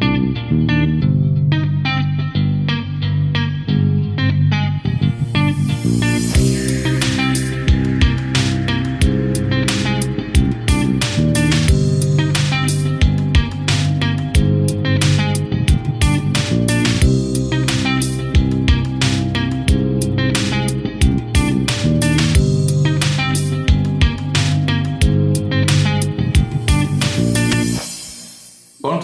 Thank you.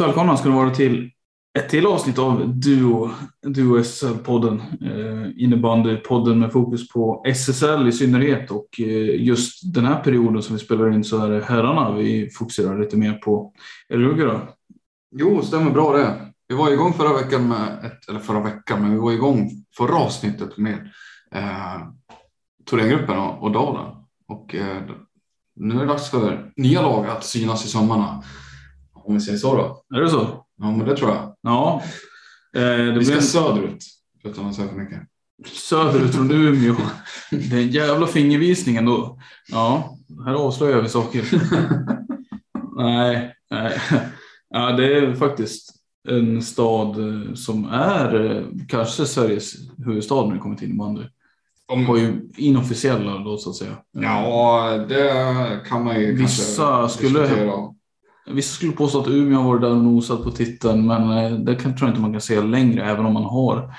Varmt välkomna ska ni vara till ett till avsnitt av Duo, Duo SSL-podden. Eh, innebandypodden med fokus på SSL i synnerhet och eh, just den här perioden som vi spelar in så är det herrarna vi fokuserar lite mer på. Eller hur då? Jo, stämmer bra det. Vi var igång förra veckan med, ett, eller förra veckan, men vi var igång förra avsnittet med eh, Thorengruppen och, och Dalen. Och eh, nu är det dags för nya lag att synas i sömmarna. Om vi säger så då. Är det så? Ja, men det tror jag. Ja. Eh, det Vi ska blir söderut utan att för mycket. söderut från Umeå. Det är en jävla fingervisning ändå. Ja, här avslöjar vi saker. nej, nej. Ja, det är faktiskt en stad eh, som är eh, kanske Sveriges huvudstad när det kommer till innebandy. De har ju inofficiella då så att säga. Ja, det kan man ju Vissa kanske skulle- diskutera. Vissa skulle påstå att Umeå har varit där och nosat på titeln, men eh, det kan, tror jag inte man kan säga längre, även om man har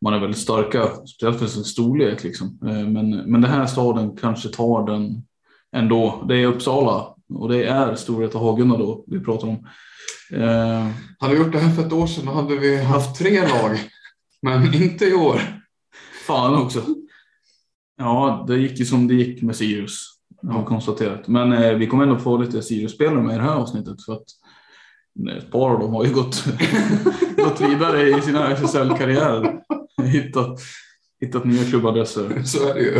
man är väldigt starka, speciellt för sin storlek. Liksom. Eh, Men, men den här staden kanske tar den ändå. Det är Uppsala och det är Storvreta Hagunda då vi pratar om. Eh, Hade vi gjort det här för ett år sedan hade vi haft tre lag. Men inte i år. fan också. Ja, det gick ju som det gick med Sirius. Har konstaterat. Men eh, vi kommer ändå få lite Sirius-spelare med i det här avsnittet för att eh, ett par av dem har ju gått, gått vidare i sina SSL-karriärer. Hittat, hittat nya klubbadresser. Så är det ju.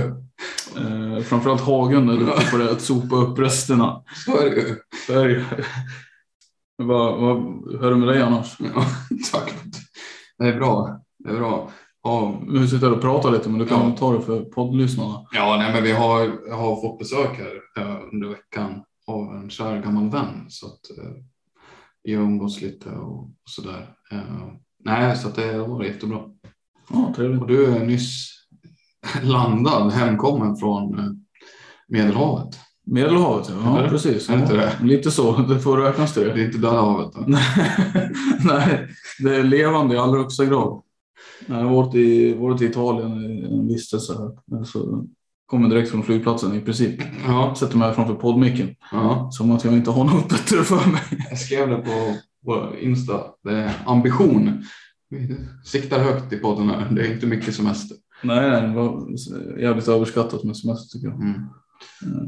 Eh, framförallt Hagen är duktig på det, att sopa upp resterna. Så är det ju. Så är det ju. Vad, vad hör du med dig annars? Ja, tack. Det är bra. Det är bra. Ja, Vi sitter här och pratar lite men du kan Ja. ta det för poddlyssnarna. ja nej, men vi har, jag har fått besök här eh, under veckan av en kär gammal vän. Så att eh, vi har umgås lite och, och sådär. Eh, nej, så att det varit jättebra. Ja, trevligt. Och du är nyss landad, hemkommen från eh, Medelhavet. Medelhavet, ja. ja precis. Ja, det? Lite så, det får räknas till Det det. är inte Döda havet? Nej, det är levande i allra högsta grad. Jag har varit i, varit i Italien i en vistelse här. Så kommer direkt från flygplatsen i princip. Ja, Sätter mig framför poddmicken. ja. Som att jag inte har något bättre för mig. Jag skrev det på, på Insta. Det är ambition. Vi siktar högt i podden här. Det är inte mycket semester. Nej, nej, det var jävligt överskattat med semester tycker jag. Mm.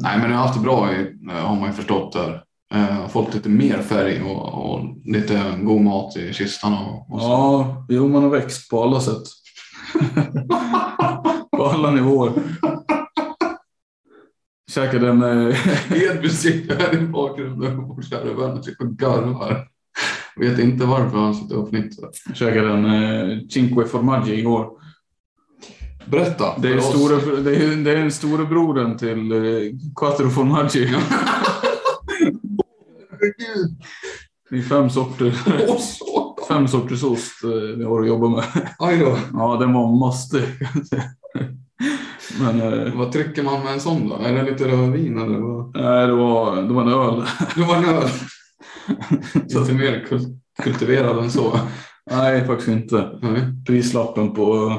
Nej, men jag har haft det bra i, har man ju förstått där. Har fått lite mer färg och, och lite god mat i kistan. Och, och så. Ja, jo, man har växt på alla sätt. på alla nivåer. Käkade en... eh, Edvin sitter här i bakgrunden och vår kära vän sitter och garvar. Vet inte varför han sitter och fnittrar. käkade en eh, Cinque Formaggi igår. Berätta. Det är, store, det är, det är storebrodern till eh, Quattro Formaggi. Det är fem sorter, fem sorters ost eh, vi har att jobba med. Aj då. Ja, den var mastig. Men eh, Vad trycker man med en sån då? Är det lite rödvin eller vad? nej, det var, det var en öl. Det var en öl. så Inte mer kul- kultiverad än så. nej, faktiskt inte. Nej. Prislappen på...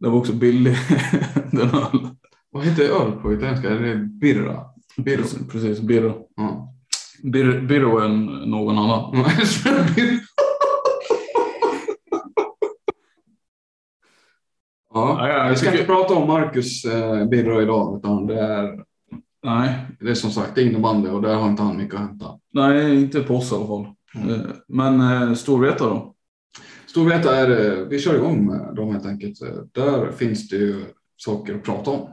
Den var också billig, den öl. Vad heter öl på italienska? Är det birra? Birro. Precis, precis Birro. Ja. Bir, är en, någon annan. Ja, Ja, vi ska tycker- inte prata om Marcus eh, Birro idag, utan det är, Nej, det är som sagt innebandy och där har inte han mycket att hämta. nej, inte på oss i alla fall. Mm. Eh, Men eh, Storvreta då? Storvreta är, eh, vi kör igång med dem helt enkelt. Eh, Där finns det ju saker att prata om.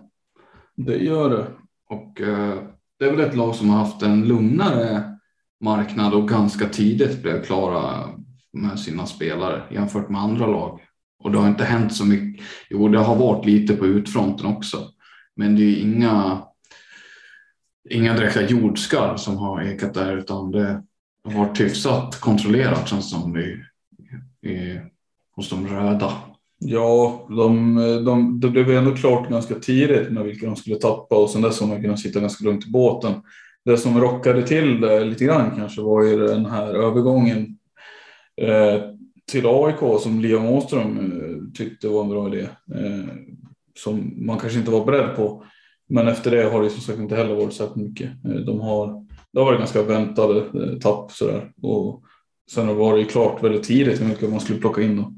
Det gör det. Och eh, det är väl ett lag som har haft en lugnare marknad och ganska tidigt blev klara med sina spelare jämfört med andra lag. Och det har inte hänt så mycket. Jo, det har varit lite på utfronten också. Men det är ju inga, inga direkta jordskalv som har ekat där utan det har varit hyfsat kontrollerat känns som i, i, hos de röda. Ja, de, de, det blev ändå klart ganska tidigt med vilka de skulle tappa och sen dess har man kunnat sitta ganska lugnt i båten. Det som rockade till det lite grann kanske var ju den här övergången eh, till AIK som Liam Åström eh, tyckte var en bra idé. Eh, som man kanske inte var beredd på. Men efter det har det som sagt inte heller varit särskilt mycket. Eh, de har, det har varit ganska väntade eh, tapp sådär. Och sen var det ju klart väldigt tidigt hur vilka man skulle plocka in. Då.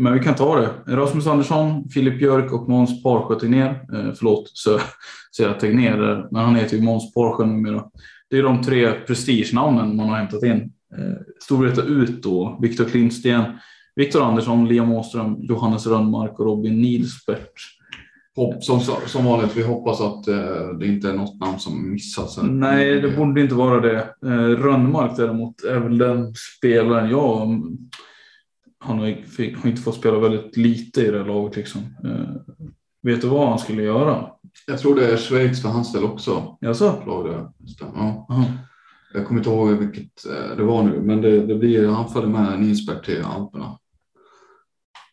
Men vi kan ta det. Rasmus Andersson, Filip Björk och Måns Parsjö Tegnér. Eh, förlåt, så säger jag Tegnér men han heter ju Måns Parsjö numera. Det är de tre prestigenamnen man har hämtat in. Eh, Storvreta ut då, Viktor Klintsten, Viktor Andersson, Liam Åström, Johannes Rönnmark och Robin Nilsbert. Hopp, som, som vanligt, vi hoppas att eh, det inte är något namn som missats. Nej, det borde inte vara det. Eh, Rönnmark däremot är väl den spelaren jag... Han har, fick, har inte fått spela väldigt lite i det här laget liksom. Eh, vet du vad han skulle göra? Jag tror det är Schweiz för hans del också. Jaså? Ja. Jag kommer inte ihåg vilket eh, det var nu, men det, det blir, han följde med Nilsberg till Alperna.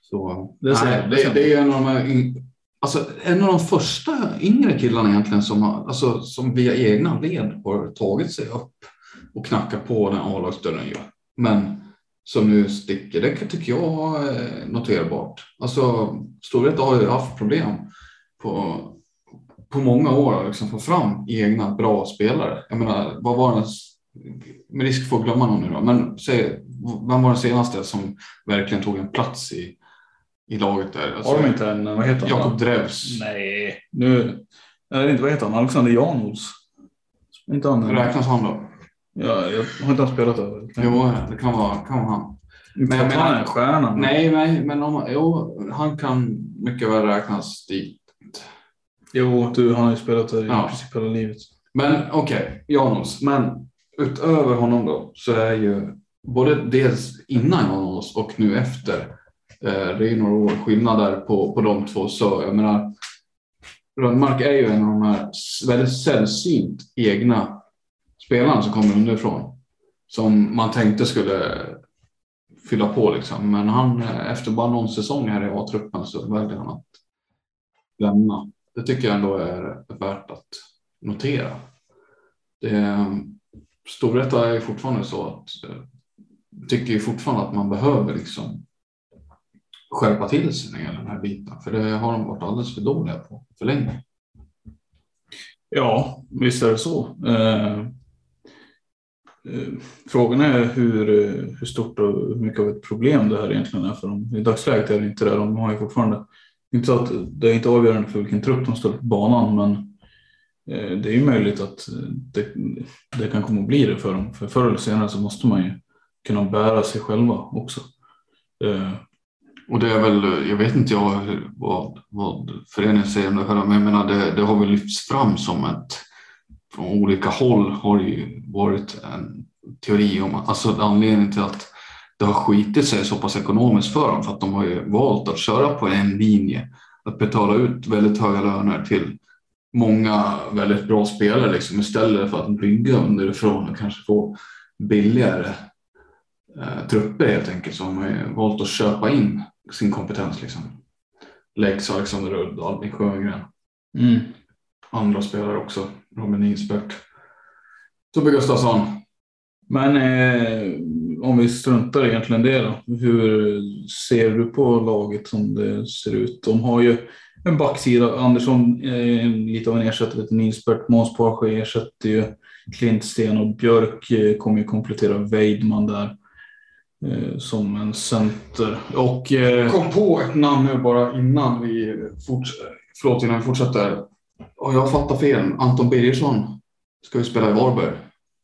Så, Det ser- nej, det det, är en av de här, alltså, en av de första yngre killarna egentligen som, har, alltså, som via egna led har tagit sig upp och knackat på den A-lagsdörren. Men som nu sticker, det tycker jag är noterbart. Alltså, Storvreta har ju haft problem på, på många år att liksom få fram egna bra spelare. Jag menar, vad var det, med risk för att glömma någon nu då, men säg, vem var den senaste som verkligen tog en plats i, i laget där? Alltså, Har de inte en, vad heter han? Jakob Drevs. Nej, nu... Eller inte, vad heter han? Alexander Janouds? Inte han? Räknas han då? Ja, jag har inte han spelat där. Jo, det kan vara, kan vara han. Men, jag han är menar- en stjärna. men- Nej, nej, men om, jo, han kan mycket väl räknas dit. Jo, du, han har ju spelat där i Ja. princip hela livet. Men okej, Janos. Men utöver honom då så är ju både dels innan Janos och nu efter. Eh, det är några år skillnad där på, på de två. Så jag menar, Rönnmark är ju en av de här väldigt sällsynt egna spelarna som kommer underifrån. Som man tänkte skulle fylla på liksom. Men han, efter bara någon säsong här i A-truppen så väljer han att lämna. Det tycker jag ändå är värt att notera. Det, Storvreta är fortfarande så att eh, tycker ju fortfarande att man behöver liksom skärpa till sig när det gäller den här biten. För det har de varit alldeles för dåliga på för länge. Ja, visst är det så. Eh, Eh, frågan är hur, eh, hur stort och hur mycket av ett problem det här egentligen är för dem. I dagsläget är det inte det. De har ju fortfarande, inte så att det är inte avgörande för vilken trupp de ställer på banan, men eh, det är ju möjligt att det, det kan komma att bli det för dem. För förr eller senare så måste man ju kunna bära sig själva också. Och det är väl, jag vet inte jag vad, vad föreningen säger om det här, men jag menar det, det har väl lyfts fram som ett från olika håll har det ju varit en teori om att alltså anledningen till att det har skitit sig så pass ekonomiskt för dem för att de har ju valt att köra på en linje att betala ut väldigt höga löner till många väldigt bra spelare liksom, istället för att bygga underifrån och kanske få billigare eh, trupper helt enkelt så har man ju valt att köpa in sin kompetens. Liksom. Lex, Alexander Rudd, Albin Sjögren, mm. andra spelare också, Robin Nisbert, Tobbe Gustafsson. Men eh, om vi struntar egentligen det då. Hur ser du på laget som det ser ut? De har ju en backsida. Andersson är lite av en ersättare till Nilsbert. Måns Parsjö ersätter ju Klintsten och Björk eh, kommer ju komplettera Weidman där eh, som en center. Och eh, kom på ett namn nu bara innan vi, forts förlåt, innan vi fortsätter. Och jag fattar fel. Anton Birgersson ska ju spela i Varberg.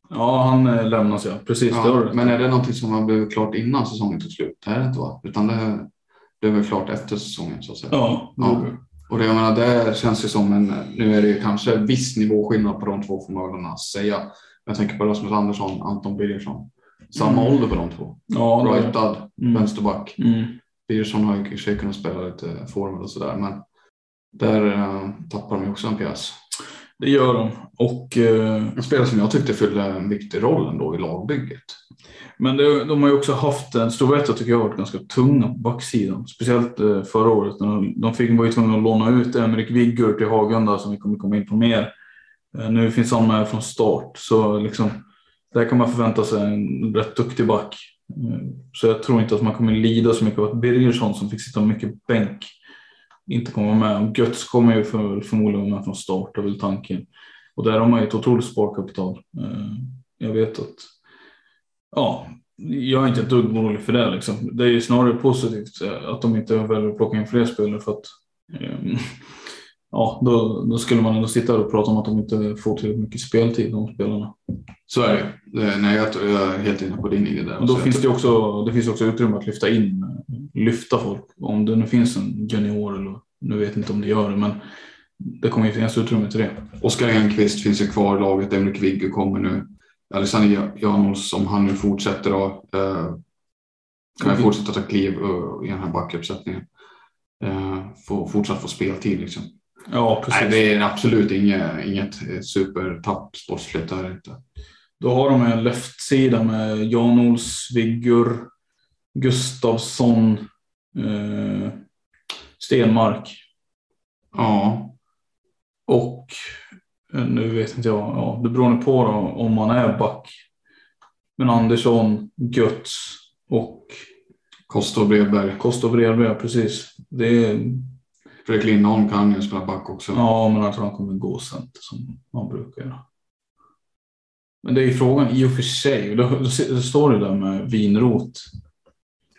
ja, han eh, lämnas ja. Precis, det Ja, rätt. men är det någonting som har blivit klart innan säsongen tog slut? Det är det inte va? Utan det, det är väl klart efter säsongen så att säga. Ja, Ja. Och det, jag menar, det känns ju som en, nu är det ju kanske viss nivåskillnad på de två får man ändå säga. Jag tänker på Rasmus Andersson, Anton Birgersson. Samma Mm. ålder på de två. ja det det. Rightad, Mm. vänsterback. Mm. Birgersson har ju i och för sig kunnat spela lite forward och sådär. Men där eh, tappar de också en pjäs. Det gör de. Och, eh, En spelare som jag tyckte fyllde en viktig roll ändå i lagbygget. men det, de har ju också haft en Storvreta tycker jag har varit ganska tunga på backsidan. Speciellt eh, förra året. när De, de fick, var ju tvungna att låna ut Emrik Viggur till Hagunda som vi kommer komma in på mer. Eh, nu finns han med från start. Så liksom, där kan man förvänta sig en rätt duktig back. Eh, så jag tror inte att man kommer lida så mycket av att Birgersson som fick sitta mycket bänk inte kommer vara med. Och Götz kommer ju för, förmodligen vara med från start, är väl tanken. Och där har man ju ett otroligt sparkapital. Eh, jag vet att, ja, jag är inte ett dugg orolig för det. Liksom. Det är ju snarare positivt eh, att de inte väljer att plocka in fler spelare för att ehm, ja, då, då skulle man ändå sitta och prata om att de inte får tillräckligt mycket speltid, de spelarna. Så är det. det nej, jag, jag är helt inne på din idé där. Och då finns det också, det finns också utrymme att lyfta in, eh, lyfta folk. Om det nu finns en junior eller nu vet jag inte om det gör det, men det kommer ju finnas utrymme till det. Oskar Enqvist finns ju kvar i laget. Emrik Vigge kommer nu. Alexander Janouls, om han nu fortsätter då, eh, kan Mm. fortsätta ta kliv eh, i den här backuppsättningen. Eh, få, fortsatt få speltid liksom. Ja, precis. Nej, det är absolut inget, inget eh, supertapp sportsligt. Är inte. Då har de en leftsida med Jan-Ols, Viggur, Gustavsson, eh, Stenmark Ja, och eh, nu vet inte jag, ja, det beror på då, om man är back. Men Andersson, Götz och Kosta och Bredberg. Kostov Bredberg, precis. Det är, Fredrik Lindholm kan ju spela back också. ja, men jag tror han kommer gå center som han brukar göra. Men det är ju frågan i och för sig. Då, då, då står det där med Vinrot.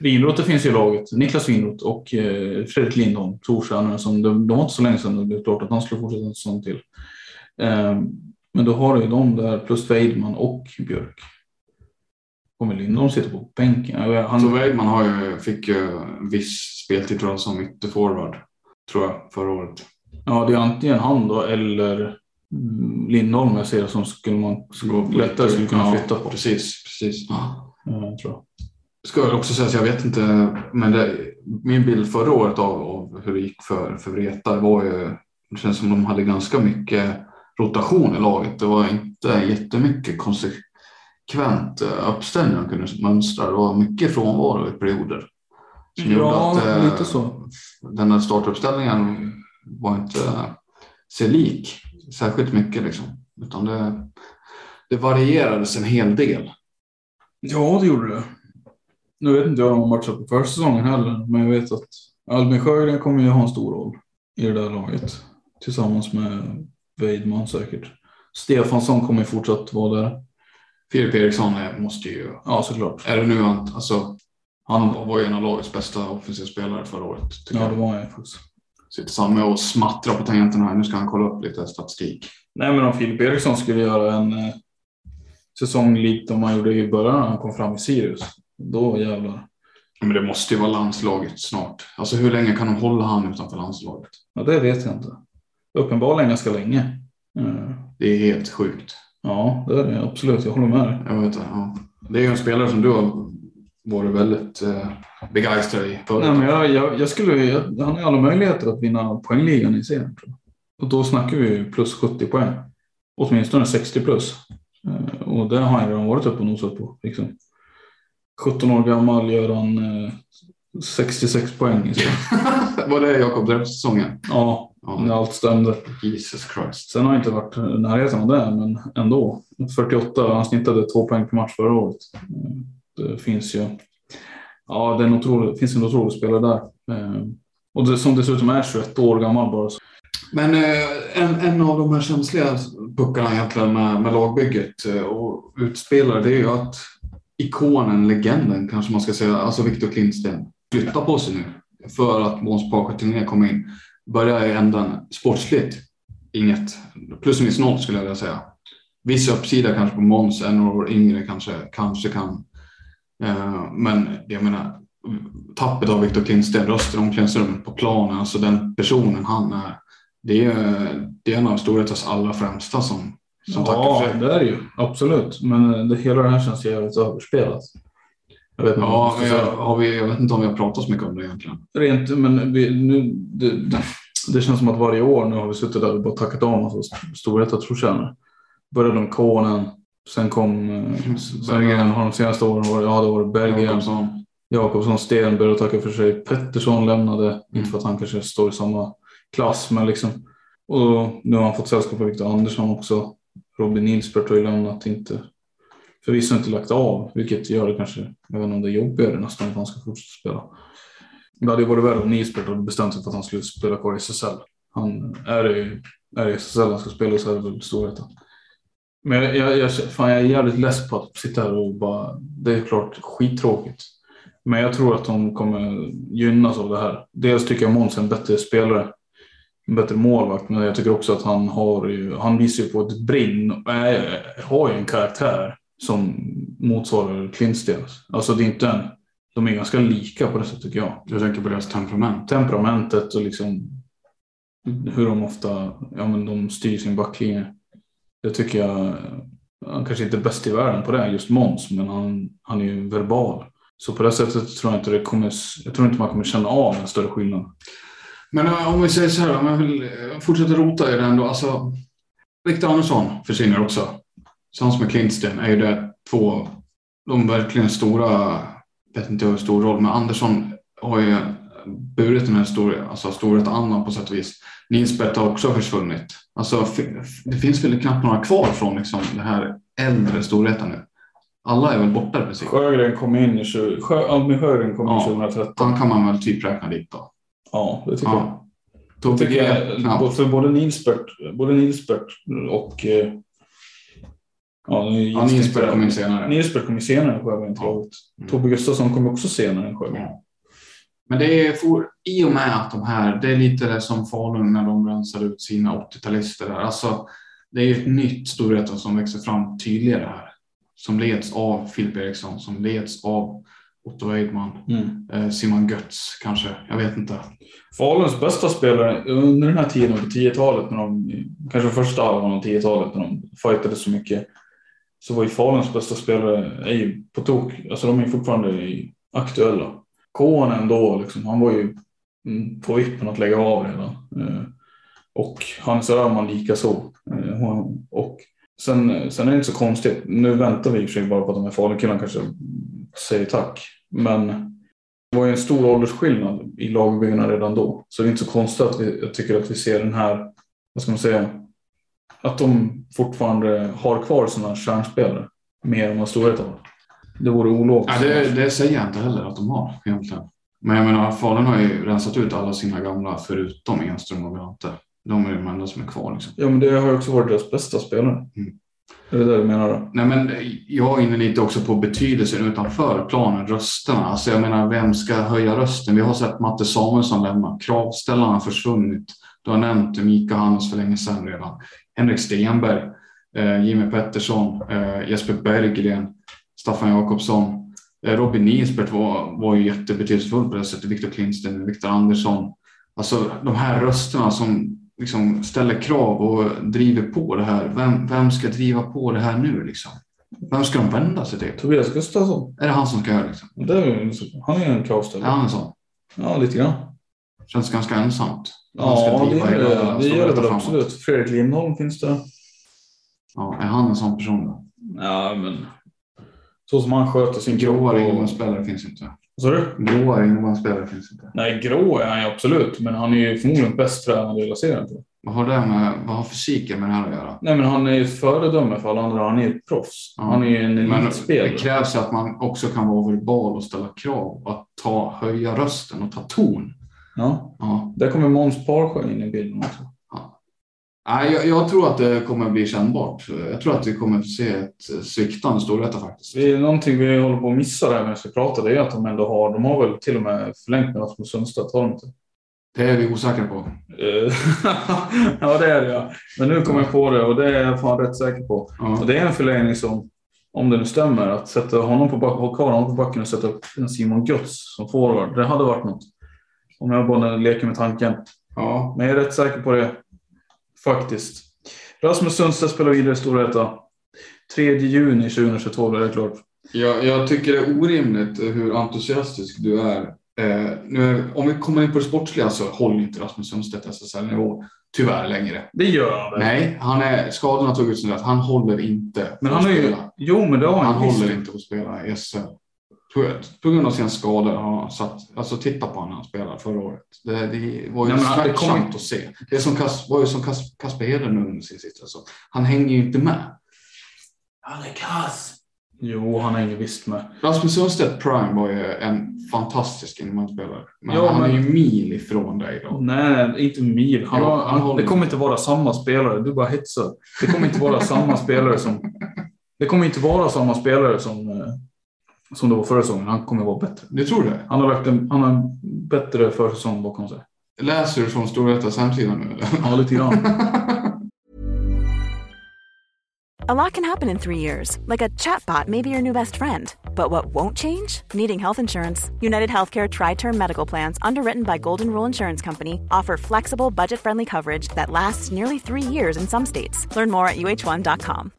Vinrot det finns ju i laget. Niklas Vinrot och eh, Fredrik Lindholm, Torstjärnorna. Som de, de var inte så länge sedan det är klart att han skulle fortsätta en säsong till. Eh, men då har du ju de där plus Weidman och Björk. Kommer Lindholm sitta på bänken? Han, Så Weidman har ju, fick ju viss speltid tror jag, som ytterforward. Tror jag, förra året. Ja, det är antingen han då eller mm, Lindholm jag ser som skulle man på lättare skulle kunna Ja, flytta på. Precis, precis. Eh, tror jag. Ska jag också säga att jag vet inte, men det, min bild förra året av, av hur det gick för, för Vreta var ju, det känns som de hade ganska mycket rotation i laget. Det var inte jättemycket konsekvent eh, uppställning de kunde mönstra. Det var mycket frånvaro i perioder. Som gjorde Ja, att, eh, lite så. Den här startuppställningen var inte sig lik särskilt mycket liksom. Utan det, det varierades en hel del. Ja, det gjorde det. Nu vet inte jag om de matchat på försäsongen heller, men jag vet att Albin Sjögren kommer ju ha en stor roll i det där laget. Tillsammans med Weidman säkert. Stefansson kommer ju fortsatt vara där. Filip Eriksson är- måste ju Ja, såklart. Är det nu han, alltså, han var ju en av lagets bästa offensiva spelare förra året. Ja, det var han faktiskt. Sitter Samme och smattrar på tangenterna här. Nu ska han kolla upp lite statistik. Nej, men om Filip Eriksson skulle göra en eh, säsong likt de han gjorde i början när han kom fram i Sirius. Då jävlar. Men det måste ju vara landslaget snart. Alltså hur länge kan de hålla han utanför landslaget? Ja, det vet jag inte. Uppenbarligen ganska länge. Eh, Det är helt sjukt. Ja, det är det absolut. Jag håller med dig. Jag vet inte, ja. Det är ju en spelare som du har varit väldigt eh, begeistrad i förut. Nej, men jag, jag, jag skulle, jag, han har alla möjligheter att vinna poängligan i serien. Och då snackar vi plus 70 poäng. Åtminstone 60 plus. Eh, Och det har han redan varit uppe och nosat på. Liksom. 17 år gammal gör han eh, 66 poäng i serien. Var det Jakob Dreps-säsongen? Ja, Ja. när allt stämde. Jesus Christ. Sen har jag inte varit i närheten av det, men ändå. 48, han snittade två poäng per match förra året. Det finns ju ja, det otrolig, finns en otrolig spelare där. Eh, Och det, som dessutom är 21 år gammal bara. Så. Men eh, en, en av de här känsliga puckarna egentligen med, med lagbygget eh, och utspelare, det är ju att ikonen, legenden kanske man ska säga, alltså Victor Klintsten, flyttar på sig nu för att Måns Pakotiné kom in. Börjar i änden sportsligt, inget. Plus minus noll skulle jag vilja säga. Viss uppsida kanske på Måns, en år yngre kanske, kanske kan. Eh, men jag menar, tappet av Victor Klintsten, rösten i omklädningsrummet på planen, alltså den personen han är. Det är, det är en av Storvreta's allra främsta som, som tackar Ja, för sig. det är det ju. Absolut. Men det, hela det här känns jävligt överspelat. Jag vet Ja, men jag, har vi, jag vet inte om vi har pratat så mycket om det egentligen. Rent, men vi, nu, det, det, känns som att varje år nu har vi suttit där och bara tackat av massa Storvreta trotjänare. Började med Konen, sen kom... eh, Sen Berggren. har de senaste åren varit, ja, det var Berggren, Jakobsson. Jakobsson, Sten började tacka för sig. Pettersson lämnade, Mm. inte för att han kanske står i samma klass, men liksom. Och nu har han fått sällskap av Viktor Andersson också. Robin Nilsberth har ju lämnat, inte förvisso inte lagt av, vilket gör det kanske, jag vet inte om det är jobbigare nästan att han ska fortsätta spela. Det hade ju varit värre om Nilsberth hade bestämt sig för att han skulle spela kvar i SSL. Han är i, är i SSL han ska spela så är det väl Storvreta. Men jag, jag, jag, fan, jag är jävligt less på att sitta här och bara, det är klart skittråkigt. Men jag tror att de kommer gynnas av det här. Dels tycker jag Måns är en bättre spelare. En bättre målvakt. Men jag tycker också att han har ju, han visar ju på ett brinn. är- Har ju en karaktär som motsvarar Klintstens. Alltså det är inte en, de är ganska lika på det sättet tycker jag. Jag tänker på deras temperament. Temperamentet och liksom hur de ofta, ja men de styr sin backlinje. Det tycker jag, han kanske inte är bäst i världen på det, just Måns, men han, han är ju verbal. Så på det sättet tror jag inte det kommer, jag tror inte man kommer känna av en större skillnad. Men eh, om vi säger så här, om jag vill eh, fortsätta rota i det ändå. Alltså, Victor Andersson försvinner också. Tillsammans med Klintsten är ju det två, de verkligen stora, Jag vet inte hur stor roll, men Andersson har ju burit den här stora, alltså storhet-andan på sätt och vis. Nilsberth har också försvunnit. Alltså, det finns väl knappt några kvar från liksom, det här äldre storheten nu. Alla är väl borta i princip. Sjögren kom in i 20, Sjö, Albin Sjögren kom in Ja. 2013. Han kan man väl typ räkna dit då. Ja, det tycker jag. Ja. Jag tycker det jag, för både Nilsberth, både Nilsberth och... eh, Ja, Ja, Nilsberth kom in senare. Nilsberth kom in senare än till Ja. Mm. Tobbe Gustafsson kom också senare än Sjögren. Ja. Men det är for, i och med att de här, det är lite det som Falun när de rensade ut sina 80-talister där. Alltså, det är ju ett nytt Storvreta som växer fram tydligare här. Som leds av Filip Eriksson, som leds av Otto Weidman, Mm. eh, Simon Götz kanske, jag vet inte. Faluns bästa spelare under den här tiden på 10-talet, när de, kanske första halvan av 10-talet när de fightade så mycket, så var ju Faluns bästa spelare är ju på tok, alltså de är fortfarande aktuella. Konen då, liksom, han var ju mm, på vippen att lägga av redan. Eh, och Hannes Öhman likaså. Eh, och sen, sen är det inte så konstigt. Nu väntar vi i och för sig bara på att de här Falunkillarna kanske säger tack. Men det var ju en stor åldersskillnad i lagbyggarna redan då. Så det är inte så konstigt att vi, jag tycker att vi ser den här, vad ska man säga, att de fortfarande har kvar sina kärnspelare mer än vad storheten har. Det vore ologiskt. Ja, det, det säger jag inte heller att de har egentligen. Men jag menar, Falun har ju rensat ut alla sina gamla förutom Enström och Grante. De är de enda som är kvar. Liksom. Ja, men det har ju också varit deras bästa spelare. Mm. Är det det du menar då? Nej, men jag är inne lite också på betydelsen utanför planen, rösterna. Alltså jag menar, vem ska höja rösten? Vi har sett Matte Samuelsson lämna. Kravställarna har försvunnit. Du har nämnt Mika Hannes för länge sedan redan. Henrik Stenberg, eh, Jimmy Pettersson, eh, Jesper Berggren, Staffan Jakobsson. Eh, Robin Nilsberth var, var ju jättebetydelsefull på det sättet. Viktor Klintsten, Viktor Andersson. Alltså de här rösterna som liksom ställer krav och driver på det här. Vem, vem ska driva på det här nu liksom? Vem ska de vända sig till? Tobias Gustafsson. Är det han som ska göra? Liksom? Det är, han är en Är kravställare. han en sån? Ja, lite grann. Känns ganska ensamt. Ja, det driva gör hela det. Det gör det väl absolut. Fredrik Lindholm finns det. Ja, är han en sån person då? Ja, men så som han sköter sin kropp Gråare och- ingångsspelare finns inte. Vad sa du? Gråa innebandyspelare finns inte. Nej, grå är han ju absolut, men han är ju förmodligen bäst tränad i hela serien. Vad har, det med, vad har fysiken med det här att göra? Nej, men han är ju ett föredöme för alla andra. Han är ett proffs. Ja. Han är ju en elitspelare. det krävs ju att man också kan vara verbal och ställa krav. och Att ta, höja rösten och ta ton. Ja, Ja. där kommer Måns Parsjö in i bilden också. Nej, jag, jag tror att det kommer bli kännbart. Jag tror att vi kommer att se ett sviktande Storvreta faktiskt. Det är någonting vi håller på att missa där medan vi pratar. Det är att de ändå har, de har väl till och med förlängt med Rasmus Sundstedt, har de inte? Det är vi osäkra på. Eh, ja, det är det ja. Men nu kommer jag på det och det är jag fan rätt säker på. Ja. Och det är en förlängning som, om det nu stämmer, att sätta honom på, back, ha kvar honom på backen och sätta upp en Simon Götz som forward. Det hade varit något. Om jag bara leker med tanken. Ja. Men jag är rätt säker på det. Faktiskt. Rasmus Sundstedt spelar vidare i Storvreta. 3 juni 2022 blir det klart. Jag, jag tycker det är orimligt hur entusiastisk du är. Eh, nu om vi kommer in på det sportsliga så håller inte Rasmus Sundstedt SSL-nivå tyvärr längre. Det gör han väl? Nej, han är, skadorna har tagit sin rätt. Han håller inte Men han är ju... Jo, men det har Han han håller inte på att spela i SHL. På, grund av sina skador har satt, alltså titta på honom när han spelade förra året. Det, det var ju Nej, smärtsamt kommer- att se. Det är som Kas, var ju som Kas, Kasper Heden under sin sista säsong. Han hänger ju inte med. Han är kass. Jo, han hänger visst med. Rasmus Sundstedt Prime var ju en fantastisk innebandyspelare. Men Ja, han men- är ju mil ifrån dig då. Nej, nej, inte mil. Han Jo, har, han han, håller. det kommer inte vara samma spelare. Du bara hetsar. Det kommer inte vara samma spelare som... Det kommer inte vara samma spelare som, eh, som det var förra säsongen. Han kommer vara bättre. Du tror det? Han har, lagt en, han har en bättre försäsong bakom sig. Läser du från Storvretas hemsida nu eller? Ja, lite grann. A lot can happen in three years, like a chatbot may be your new best friend. But what won't change? Needing health insurance. United Healthcare Tri Term Medical Plans, underwritten by Golden Rule Insurance Company, offer flexible, budget friendly coverage that lasts nearly three years in some states. Learn more at uh1.com.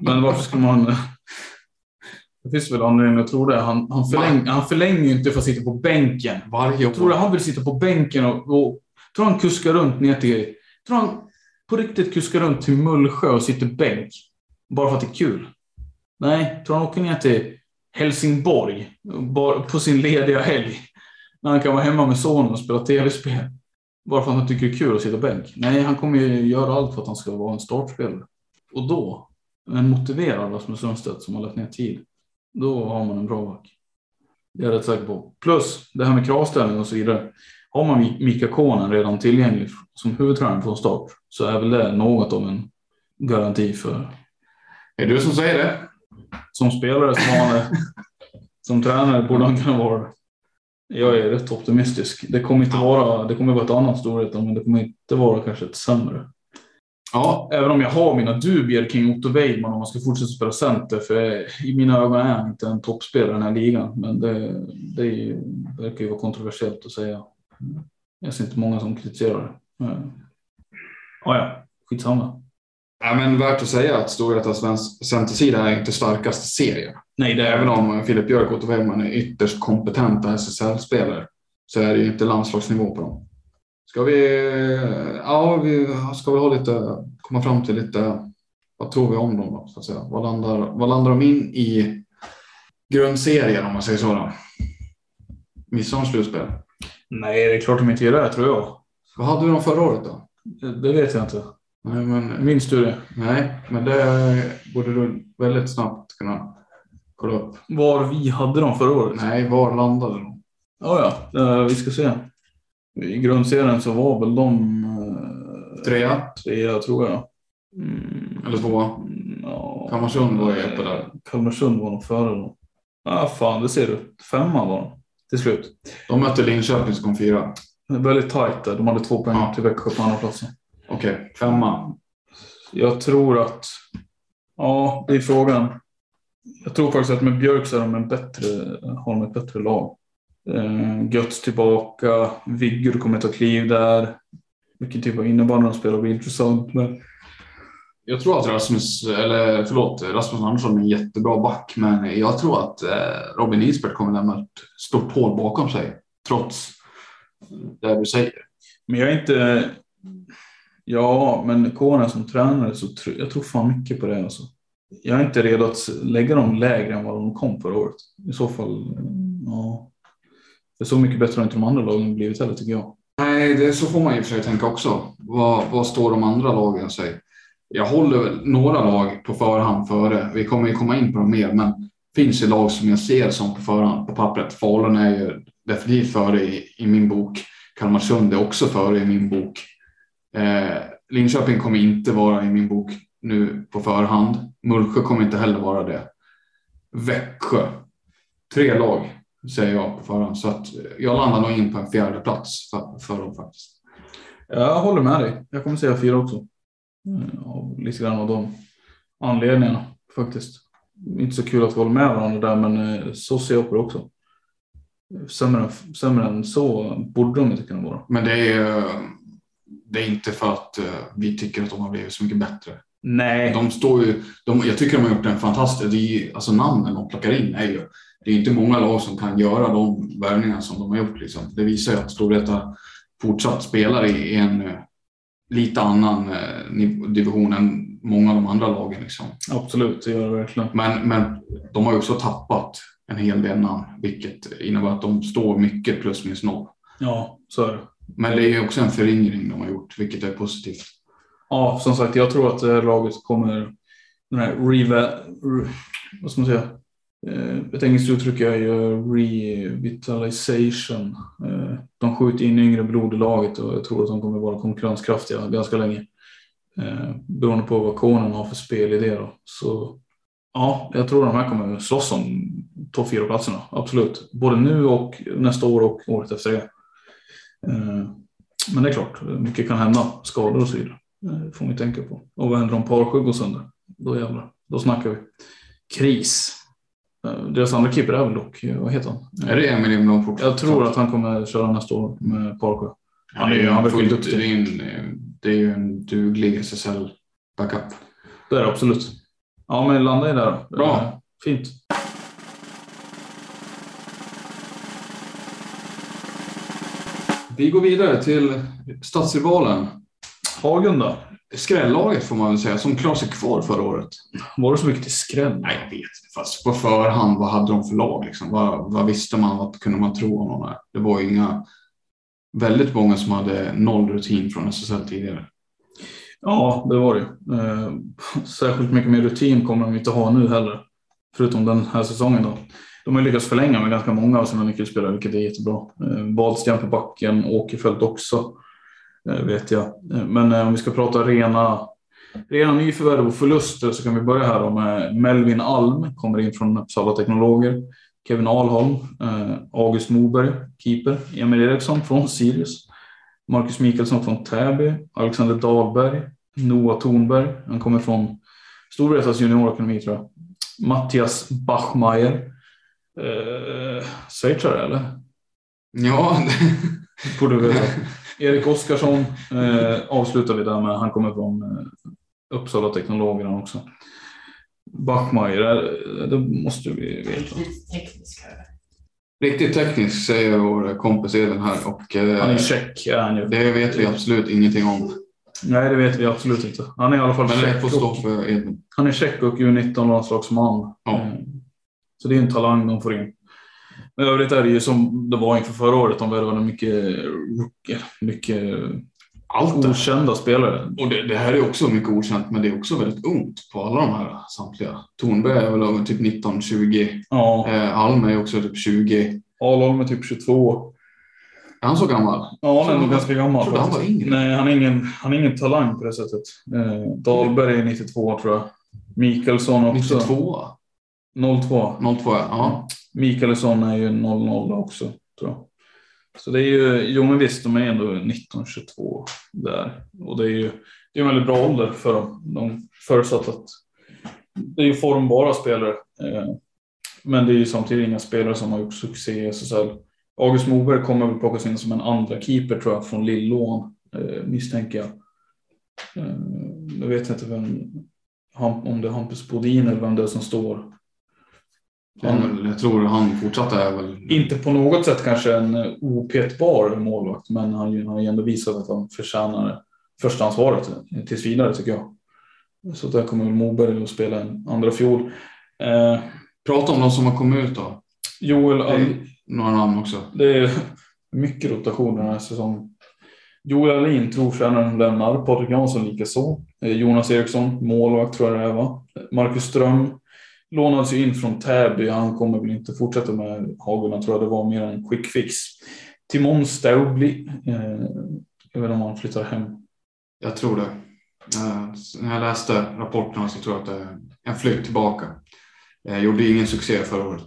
Men varför skulle man... Det finns väl anledning att tro det. Han, han, förläng, han förlänger ju inte för att sitta på bänken. Varje år. Tror du han vill sitta på bänken och, och tror han kuskar runt ner till... Tror han på riktigt kuskar runt till Mullsjö och sitter bänk? Bara för att det är kul? Nej, tror han åker ner till Helsingborg på sin lediga helg? När han kan vara hemma med sonen och spela tv-spel. Bara för att han tycker det är kul att sitta bänk. Nej, han kommer ju göra allt för att han ska vara en startspelare. Och då, en motiverad Rasmus Sundstedt som har lagt ner tid, då har man en bra back. Det är jag rätt säker på. Plus det här med kravställning och så vidare. Har man Mi- Mika Konen redan tillgänglig som huvudtränare från start så är väl det något av en garanti för Är det du som säger det? som spelare som han är, som tränare borde han kunna vara det. Jag är rätt optimistisk. Det kommer inte vara, det kommer vara ett annat storhet men det kommer inte vara kanske ett sämre. Ja, Även om jag har mina dubier kring Otto Weidman om man ska fortsätta spela center. För i mina ögon är han inte en toppspelare i den här ligan. Men det, det verkar ju vara kontroversiellt att säga. Jag ser inte många som kritiserar det. Ja, ja, skitsamma. Ja, men värt att säga att Storvretas vänster- centersida är inte starkaste serien. Nej, det är Även om Filip Björk och Otto Weidman är ytterst kompetenta SSL-spelare så är det ju inte landslagsnivå på dem. Ska vi, ja, vi ska väl ha lite, komma fram till lite, vad tror vi om dem då, så att säga? Vad landar, vad landar de in i grundserien om man säger så då? Missar de slutspel? Nej, det är klart de inte gör det, tror jag. Vad hade vi dem förra året då? Det, vet jag inte. Nej, men, Minns du det? nej, men det borde du väldigt snabbt kunna kolla upp. Var vi hade dem förra året? Nej, var landade de? Ja, ja. Eh, vi ska se. I grundserien så var väl de... eh, Trea? Trea, tror jag. Mm. Eller tvåa? Mm, Ja. Kalmarsund var ju uppe där. Kalmarsund var nog före dem. Ah, fan, det ser du. Femma var de till slut. De mötte Linköping som kom fyra. Det är väldigt tajt där. De hade två poäng Ja. till Växjö på andra platsen. Okej, femma. Jag tror att... Ja, det är frågan. Jag tror faktiskt att med Björk så är de en bättre, har de ett bättre lag. Eh, Götz tillbaka, Viggur kommer ta kliv där. Vilken typ av innebandy de spelar blir intressant. Men Jag tror att Rasmus, eller förlåt, Rasmus Andersson är en jättebra back, men jag tror att eh, Robin Isbert kommer lämna ett stort hål bakom sig, trots det du säger. Men jag är inte... Ja, men Kåren som tränare så tror jag tror fan mycket på det. Alltså. Jag är inte redo att lägga dem lägre än vad de kom förra året. I så fall, ja. För så mycket bättre har inte de andra lagen blivit heller tycker jag. Nej, det, så får man i och för sig tänka också. Vad, vad står de andra lagen sig? Jag håller väl några lag på förhand före. Vi kommer ju komma in på dem mer, men finns det lag som jag ser som på förhand på pappret. Falun är ju definitivt före i, i min bok. Kalmarsund är också före i min bok. Eh, Linköping kommer inte vara i min bok nu på förhand. Mullsjö kommer inte heller vara det. Växjö. Tre lag säger jag på förhand. Så att jag landar nog in på en fjärde plats för, för dem faktiskt. Jag håller med dig. Jag kommer säga fyra också. Mm, Av lite grann av de anledningarna faktiskt. Inte så kul att vi håller med varandra där, men eh, så ser jag på det också. Sämre, än- sämre än så borde de inte kunna vara. Men det är, det är inte för att eh, vi tycker att de har blivit så mycket bättre. Nej, De står ju, de, jag tycker de har gjort en fantastisk, alltså namnen de plockar in är ju, det är inte många lag som kan göra de värvningar som de har gjort. Liksom. Det visar ju att Storvreta fortsatt spelar i, en eh, lite annan eh, division än många av de andra lagen. Liksom. absolut, det gör det verkligen. Men, men de har ju också tappat en hel del namn, vilket innebär att de står mycket plus minus noll. Ja, så är det. Men det är ju också en föryngring de har gjort, vilket är positivt. Ja, som sagt, jag tror att här laget kommer... Den här reva... Re, vad ska man säga? Eh, ett engelskt uttryck är ju revitalization. Eh, de skjuter in yngre blod i laget och jag tror att de kommer vara konkurrenskraftiga ganska länge. Eh, beroende på vad Konen har för spelidé då. Så ja, jag tror att de här kommer slåss om topp fyra platserna Absolut. Både nu och nästa år och året efter det. Men det är klart, mycket kan hända. Skador och så vidare. Det får man ju tänka på. Och vad händer om Parsjö går sönder? Då jävlar. Då snackar vi. Kris. Eh, Deras andra keeper är väl dock, eh, vad heter han? Är det Emil Lindblom fortfarande? Jag tror att han kommer köra nästa år med Parsjö. Han är ju han är fullt, det, är en, det är ju en duglig SSL-backup. Det är det absolut. Ja, men landa i där då. Bra. Eh, Fint. Vi går vidare till stadsrivalen. Hagen då? Skrällaget får man väl säga, som klarade sig kvar förra året. Var det så mycket till skräll? Nej, jag vet inte. Fast på förhand, vad hade de för lag? Liksom? Vad, vad visste man? Vad kunde man tro om dem? Det var ju inga... Väldigt många som hade noll rutin från SSL tidigare. Ja, det var det. Eh, Särskilt mycket mer rutin kommer de inte ha nu heller. Förutom den här säsongen då. De har lyckats förlänga med ganska många av sina nyckelspelare, vilket är jättebra. Eh, Wahlsten på backen, Åkerfeldt också, vet jag. Eh, Men eh, om vi ska prata rena, rena nyförvärv och förluster så kan vi börja här med Melvin Alm, kommer in från Uppsala Teknologer. Kevin Alholm, eh, August Moberg, keeper. Emil Eriksson från Sirius. Marcus Mikaelsson från Täby. Alexander Dahlberg. Noah Thornberg. Han kommer från Storvretas juniorakademi tror jag. Mattias Bachmeier. Eh, schweizare eller? Ja, Borde vi veta. Erik Oskarsson eh, avslutar vi där med. Han kommer från eh, Uppsala Teknologer han också. Bachmeier, eh, det måste vi veta. teknisk här. riktigt teknisk säger vår kompis Edvin här. Och, eh, Han är tjeck är han ju. det vet vi absolut ingenting om. Nej, det vet vi absolut inte. Han är i alla fall Men tjeck får stå och, för Edvin. han är tjeck och U19-landslagsman. Ja. Eh, Så det är en talang de får in. Men i övrigt är det ju som det var inför förra året. De värvade mycket, mycket Allt det. okända spelare. Och det, det här är också mycket okänt, men det är också väldigt ungt på alla de här samtliga. Tornberg är väl över typ 19-20. Ja, Eh, Alm är också typ 20. Alholm är typ 22. Är han så gammal? Ja, han är nog ganska gammal. trodde han var yngre. Nej, han är ingen, han är ingen talang på det sättet. Eh, Dahlberg är 92 tror jag. Mikaelsson också. 92? 02. 02 ja. Mikaelsson är ju 00 också, tror jag. Så det är ju, jo men visst, de är ändå 19-22 där. Och det är ju det är en väldigt bra ålder för dem. De förutsatt att det är ju formbara spelare. Eh, men det är ju samtidigt inga spelare som har gjort succé i SSL. August Moberg kommer väl plockas in som en andra keeper tror jag från Lillån eh, misstänker jag. Eh, jag vet inte vem, om det är Hampus Bodin eller vem det är som står. Han, jag tror han fortsatt är väl... Inte på något sätt kanske en opetbar målvakt, men han har ju ändå visat att han förtjänar förstahandsvaret tills vidare tycker jag. Så där kommer Moberg att spela en andra fjol. Eh, Prata om de som har kommit ut då. Joel All... Några namn också. Det är mycket rotation den här säsongen. Joel Alin, trotjänaren, lämnar. Patrik Jansson likaså. Eh, Jonas Eriksson, målvakt tror jag det är va? Marcus Ström lånades ju in från Täby. Han kommer väl inte fortsätta med Hagorna tror jag. Det var mer en quick fix. Timon Staubli. Eh, jag vet inte om han flyttar hem. Jag tror det. Eh, när jag läste rapporterna så tror jag att det är en flytt tillbaka. Jag gjorde ingen succé förra året.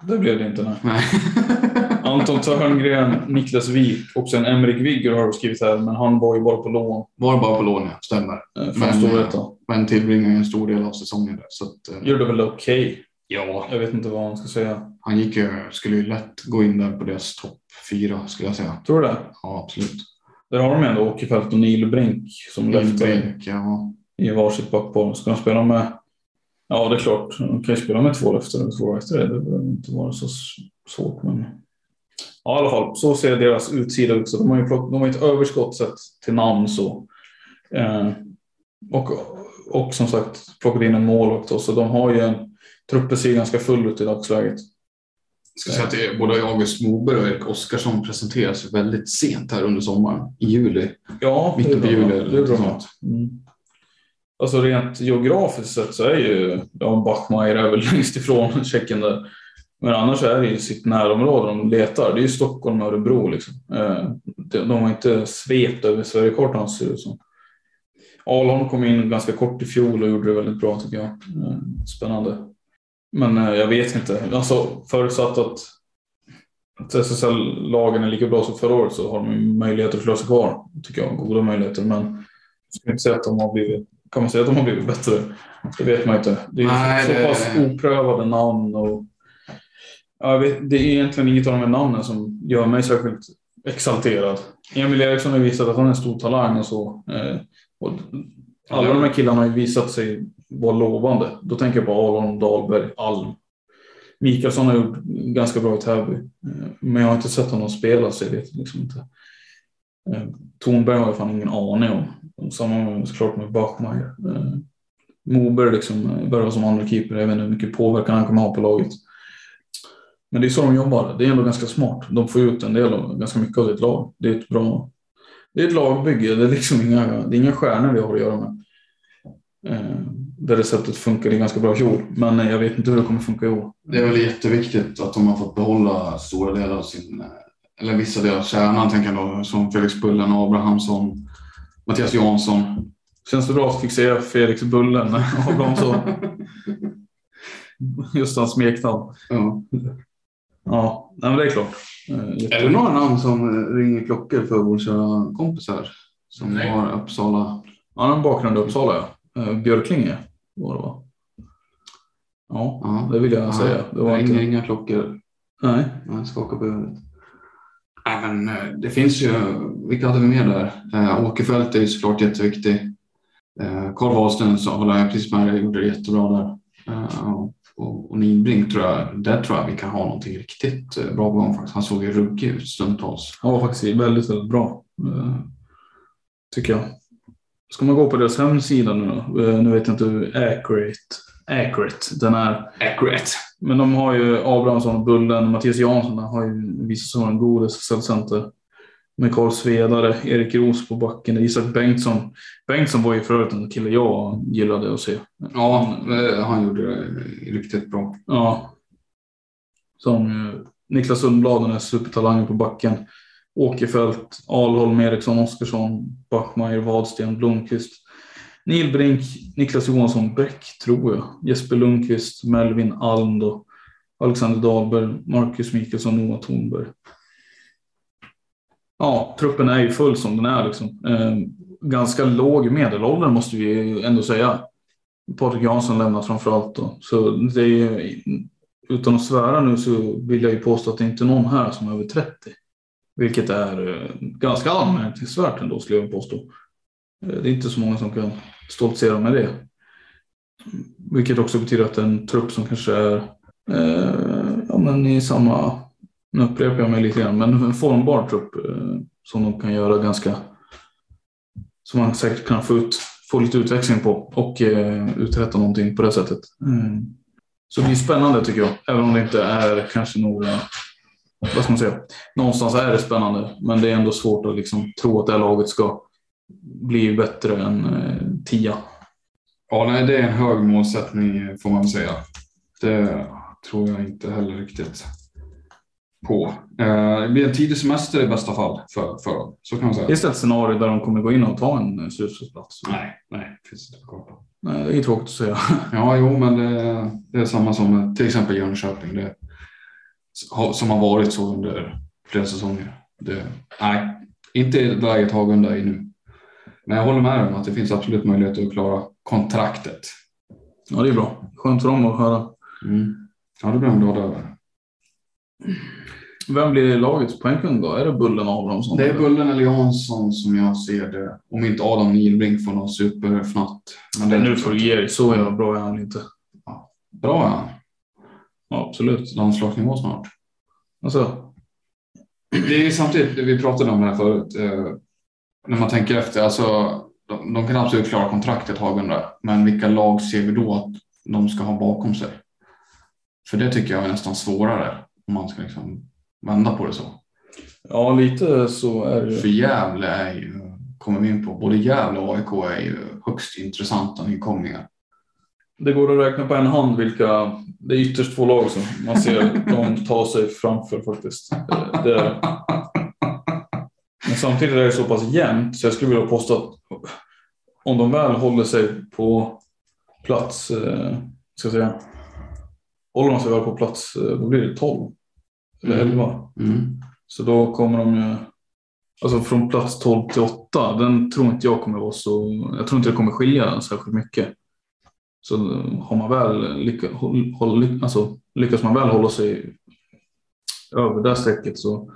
Det blev det inte. Nej. nej. Anton Törngren, Niklas Wik och sen Emrik Vigger har du skrivit här, men han var ju bara på lån. Var bara på lån, ja. Stämmer. Eh, men, men tillbringade en stor del av säsongen där. Så att, eh, Gjorde väl okej. Okay. Ja. Jag vet inte vad man ska säga. Han gick ju, skulle ju lätt gå in där på deras topp fyra skulle jag säga. Tror du det? Ja, absolut. Där har de ändå Åkerfeldt och Neil Brink som löfter ja. i varsitt backpar. Ska de spela med Ja, det är klart. De kan ju spela med två efter och två efter det. Det behöver inte vara så svårt. Men... Ja, i alla fall. Så ser deras utsida ut. Så de har ju, plock... de har ett överskott sett till namn. Så. Eh, och, och som sagt plockat in en målvakt. Så de har ju en... Truppen ser ganska full ut i dagsläget. Jag ska säga att det både August Moberg och Erik Oskarsson presenteras väldigt sent här under sommaren. I juli. Ja, Mitten på juli. Det är bra. Mm. Alltså rent geografiskt sett så är ju ja, Bachmeier är väl längst ifrån Tjeckien där. Men annars är det ju sitt närområde de letar. Det är ju Stockholm och Örebro liksom. Eh, de har inte svept över Sverigekartan ser det ut som. Alholm kom in ganska kort i fjol och gjorde det väldigt bra tycker jag. Eh, spännande. Men eh, jag vet inte. Alltså förutsatt att, att SSL-lagen är lika bra som förra året så har de möjligheter att slå sig kvar. Tycker jag. Goda möjligheter. Men jag skulle inte säga att de har blivit kan man säga att de har blivit bättre? Det vet man inte. Det är Nej, så, det... pass oprövade namn. Och, ja, vet, det är egentligen inget av de här namnen som gör mig särskilt exalterad. Emil Eriksson har visat att han är en stor talang och så. Eh, och alla de här killarna har ju visat sig vara lovande. Då tänker jag på Aron Dahlberg, Alm. Mikaelsson har gjort ganska bra i Täby. Eh, men jag har inte sett honom spela så jag vet liksom inte. Eh, Tornberg har jag fan ingen aning om. Samma såklart med Bachmeier. Eh, Moberg liksom eh, börjar som andra keeper. Jag vet inte hur mycket påverkan han kommer ha på laget. Men det är så de jobbar. Det är ändå ganska smart. De får ut en del av, ganska mycket av sitt lag. Det är ett bra det är ett lagbygge. Det är liksom inga, det är inga stjärnor vi har att göra med. Eh, det receptet funkade ganska bra i fjol, men eh, jag vet inte hur det kommer funka i år. Det är väl jätteviktigt att de har fått behålla stora delar av sin, eh, eller vissa delar av kärnan, tänker jag då, som Felix Bullen, Abrahamsson, Mattias Jansson. Känns det bra att fixera Felix Bullen Abrahamsson? Just hans smeknamn. Ja. Ja, men det är klart. Är det några namn som ringer klockor för våra kompisar som Nej. har Uppsala? Han har en bakgrund i Uppsala, ja. Eh, Björklinge var det va? Ja, ja, det vill jag ja, säga. Det var ringer inte... inga klockor. Nej. Jag skakar på huvudet. Nej, men eh, det finns ju, vilka hade vi med där? Eh, Åkerfeldt är ju såklart jätteviktig. Eh, Karl Wahlsten så håller jag precis med dig, gjorde det jättebra där. Eh, och, och Nidbrink tror jag, där tror jag vi kan ha någonting riktigt eh, bra på gång faktiskt. Han såg ju ruggig ut stundtals. Han var faktiskt väldigt, väldigt bra. Eh, tycker jag. Ska man gå på deras hemsida nu då? Eh, nu vet jag inte hur accurate, accurate den är. Accurate. Men de har ju Abrahamsson, Bullen, Mattias Jansson har ju visat sig vara en god SSL-center. Med Karl Svedare, Erik Ros på backen, Isak Bengtsson. Bengtsson var ju förut en kille jag gillade att se. Ja, han gjorde det riktigt bra. Ja. Som Niklas Sundblad, den är supertalangen på backen. Åkerfeldt, Alholm, Eriksson, Oskarsson, Bachmeier, Wadsten, Blomqvist. Neil Brink, Niklas Johansson Bäck, tror jag. Jesper Lundqvist, Melvin Alm då. Alexander Dahlberg, Marcus Mikkelsson, Noah Thornberg. Ja, truppen är ju full som den är. Liksom. Eh, ganska låg medelålder måste vi ändå säga. Patrik Jansson lämnat framför allt. Då. Så det är ju, utan att svära nu så vill jag ju påstå att det inte är någon här som är över 30. Vilket är eh, ganska anmärkningsvärt ändå skulle jag påstå. Eh, Det är inte så många som kan stoltsera med det. Vilket också betyder att en trupp som kanske är eh, ja, men i samma, nu upprepar jag mig lite grann, men en formbar trupp eh, som de kan göra ganska, som man säkert kan få, ut, få lite utväxling på och eh, uträtta någonting på det sättet. Mm. Så det är spännande tycker jag, även om det inte är kanske några, vad ska man säga, någonstans är det spännande, men det är ändå svårt att liksom tro att det här laget ska bli bättre än eh, tia. Ja, nej, det är en hög målsättning får man säga. Det tror jag inte heller riktigt på. Eh, Det blir en tidig semester i bästa fall för, för dem. Så kan man säga. Finns det ett scenario där de kommer gå in och ta en eh, slutspelsplats? Nej, nej, det finns inte på kartan. Nej, det är tråkigt att säga. Ja, jo, men det, det är samma som till exempel Jönköping. Det, som har varit så under flera säsonger. Det, nej, inte i läget Hagunda i nu. Men jag håller med om att det finns absolut möjlighet att klara kontraktet. Ja, det är bra. Skönt för dem att höra. Mm. Ja, det blir de glada över. Vem blir lagets poängkung då? Är det Bullen Abrahamsson? Det är Bullen eller Jansson som jag ser det. Om inte Adam Nihlbrink får någon superfnatt. Men det Men nu får du ge dig. Så jävla bra är han inte. Bra är han. Ja, absolut. Landslagsnivå snart. Alltså, Det är samtidigt, vi pratade om det här förut. När man tänker efter, alltså de, de kan absolut klara kontraktet Hagunda. Men vilka lag ser vi då att de ska ha bakom sig? För det tycker jag är nästan svårare om man ska liksom vända på det så. ja, lite så är det För ju. Gävle är ju, kommer vi in på, både Gävle och AIK är ju högst intressanta nykomlingar. Det går att räkna på en hand vilka, det är ytterst få lag som man ser de tar sig framför faktiskt. Det, samtidigt är det så pass jämnt så jag skulle vilja påstå att om de väl håller sig på plats, eh, ska jag säga, håller de sig väl på plats, eh, då blir det 12 eller 11. Mm. Så då kommer de ju, alltså från plats 12 till 8, den tror inte jag kommer vara så, jag tror inte det kommer skilja särskilt mycket. Så har man väl lycka, håll, håll, alltså, lyckas man väl hålla sig över det strecket så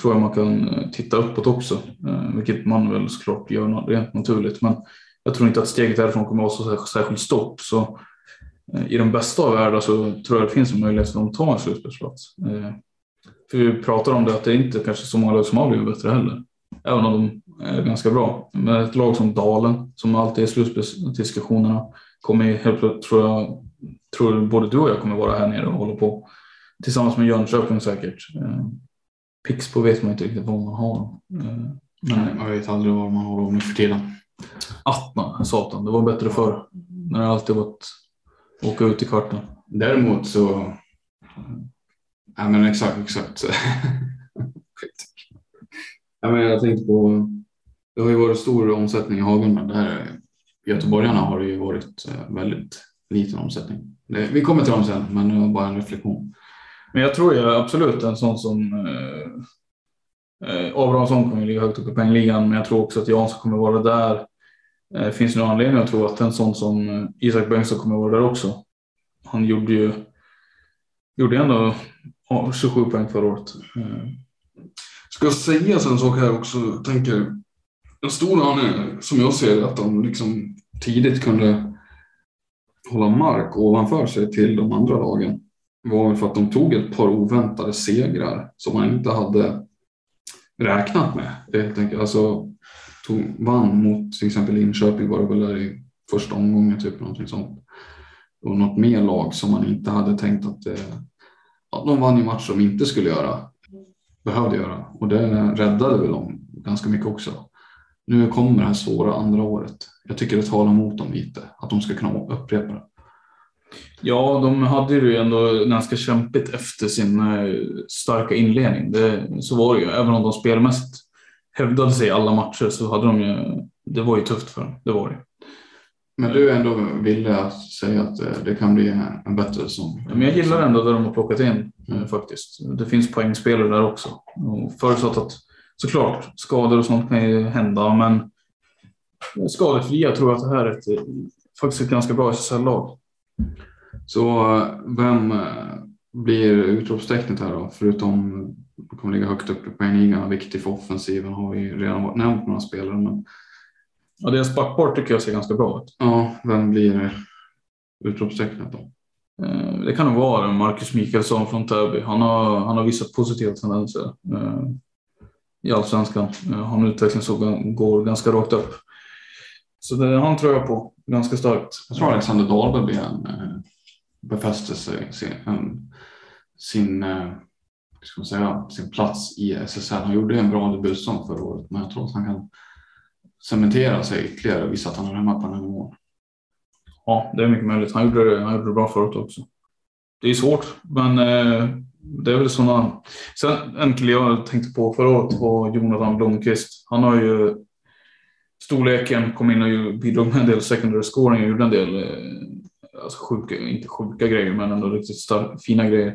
tror jag man kan eh, titta uppåt också. Eh, vilket man väl såklart gör rent naturligt. Men jag tror inte att steget därifrån kommer vara så särskilt stort. Så eh, i den bästa av världar så tror jag det finns en möjlighet för dem att ta en slutspelsplats. För vi pratar om det att det är inte kanske så många lag som har blivit bättre heller. Även om de är ganska bra. Men ett lag som Dalen, som alltid är i slutspelsdiskussionerna, kommer helt plötsligt, tror jag, tror både du och jag kommer vara här nere och hålla på. Tillsammans med Jönköping säkert. Eh, Pixbo vet man inte riktigt vad man har. Eh, Nej, men man vet aldrig vad man har dem nu för tiden. Atna, satan, det var bättre förr. När det alltid var att åka ut i kvarten. Däremot så... Ja, men exakt, exakt. Ja, men jag tänkte på... Det har ju varit stor omsättning i Hagunda. Där göteborgarna har det ju varit eh, väldigt liten omsättning. Vi kommer till dem sen, men det var bara en reflektion. Men jag tror ju absolut en sån som eh, eh Abrahamsson kommer ligga högt upp i poängligan, men jag tror också att Jansson kommer vara där. Eh, finns det någon anledning att tro att en sån som eh, Isak Bengtsson kommer vara där också? Han gjorde ju gjorde ändå 27 poäng förra året. Eh, Ska sägas en sak här också. Jag tänker, en stor anledning som jag ser det, att de liksom tidigt kunde hålla mark ovanför sig till de andra lagen var väl för att de tog ett par oväntade segrar som man inte hade räknat med. Helt enkelt, alltså, tog, vann mot till exempel Linköping var det väl där i första omgången, typ någonting sånt. Och något mer lag som man inte hade tänkt att eh, ja, de vann ju match de inte skulle göra behövde göra. Och det räddade väl dem ganska mycket också. Nu kommer det här svåra andra året. Jag tycker det talar emot dem lite, att de ska kunna upprepa det. Ja, de hade ju ändå ganska kämpigt efter sin eh, starka inledning. Det, så var det ju. Även om de spelmässigt hävdade sig i alla matcher så hade de ju, det var ju tufft för dem. Det var det. Men du ändå villig att säga att eh, det kan bli en bättre säsong? Men jag gillar ändå det de har plockat in eh, faktiskt. Det finns poängspelare där också. Och förutsatt att såklart skador och sånt kan ju hända, men skadefria tror jag att det här är ett faktiskt ett ganska bra SSL-lag. Så vem eh, blir utropstecknet här då? Förutom kommer ligga högt upp i poängligan, viktig för offensiven har vi redan nämnt några spelare. Men Ja, deras backpar tycker jag ser ganska bra ut. ja, vem blir utropstecknet då? Eh, Det kan nog vara Marcus Mikaelsson från Täby. Han har, han har visat positiva tendenser eh, i allsvenskan. Han utveckling som går ganska rakt upp. Så det, han tror jag på ganska starkt. Jag tror Alexander Dahlberg eh, befäster sig sin, sin, eh, ska man säga, sin plats i SSL. Han gjorde en bra debutsäsong förra året, men jag tror att han kan cementera sig ytterligare och visa att han är hemma på den här nivån. Ja, det är mycket möjligt. Han gjorde, det- han gjorde det bra förut också. Det är svårt, men eh, det är väl sådana. Sen en kille jag tänkte på förra året var Jonathan Blomqvist. Han har ju storleken, kom in och bidrog med en del secondary scoring och gjorde en del eh, alltså sjuka, inte sjuka grejer, men ändå riktigt stark, fina grejer.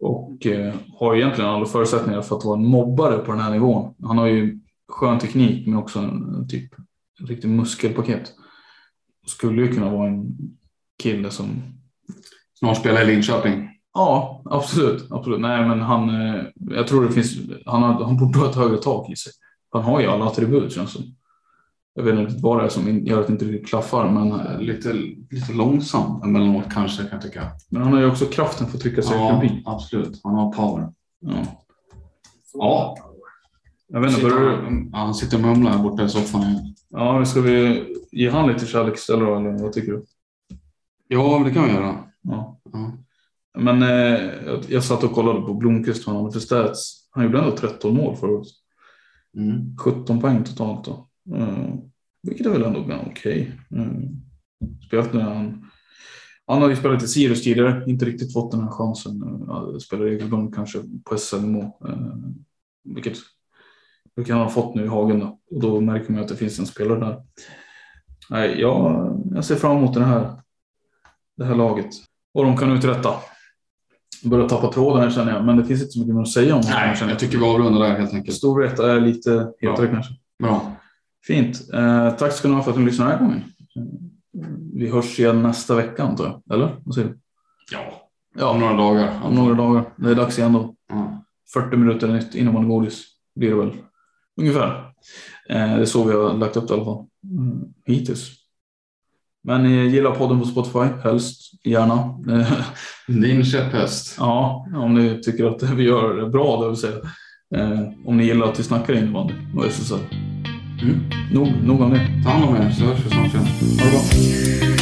Och eh, har egentligen alla förutsättningar för att vara en mobbare på den här nivån. Han har ju skön teknik, men också en typ en riktig muskelpaket skulle ju kunna vara en kille som... Snart spelar i Linköping. Ja, absolut. absolut. Nej, men han... eh, Jag tror det finns... Han, har, han borde ha ett högre tak i sig. Han har ju alla attribut känns det som. Jag vet inte vad det är som gör att det inte riktigt klaffar, men, Eh, Lite, lite långsam emellanåt kanske kan jag tycka. men han har ju också kraften för att trycka sig Ja, förbi. absolut. Han har power. Ja. Ja, Jag vet inte, börjar, han, ja, han sitter och mumlar här borta i soffan. igen. ja, ska vi ge han lite kärlek istället då, eller vad tycker du? Ja, det kan vi göra. Ja. Ja. Men eh, jag, satt och kollade på Blomqvist, han hade för stats. Han gjorde ändå 13 mål förra året. Mm. 17 poäng totalt då. Mm. vilket är väl ändå okej. okej. Mm. spelat när han, han har ju spelat i Sirius tidigare, inte riktigt fått den här chansen. Eh, Spelar regelbundet kanske på SL-nivå. Vilket, vilket han har fått nu i Hagen då. Och då märker man att det finns en spelare där. Nej, jag, jag ser fram emot det här, det här laget. Vad de kan uträtta. Jag börjar tappa tråden här känner jag, men det finns inte så mycket mer att säga om det. Nej, känner jag tycker vi avrundar där helt enkelt. Storvreta är lite hetare Ja. kanske. Bra. Fint. Eh, tack ska ni ha för att ni lyssnade den här gången. Vi hörs igen nästa vecka antar jag. Eller? Vad säger du? Ja, om några dagar. Om några dagar. Det är dags igen då. Ja. 40 minuter nytt man godis. Blir det väl. Ungefär. Eh, det är så vi har lagt upp det i alla fall. Mm, hittills. Men ni gillar podden på Spotify. Helst. Gärna. Din käpphäst. ja, om ni tycker att vi gör det bra, det vill säga. Eh, om ni gillar att vi snackar innebandy och SSL. Mm. Nog, nog om det. Ta hand om er så hörs vi snart igen. Ha det bra.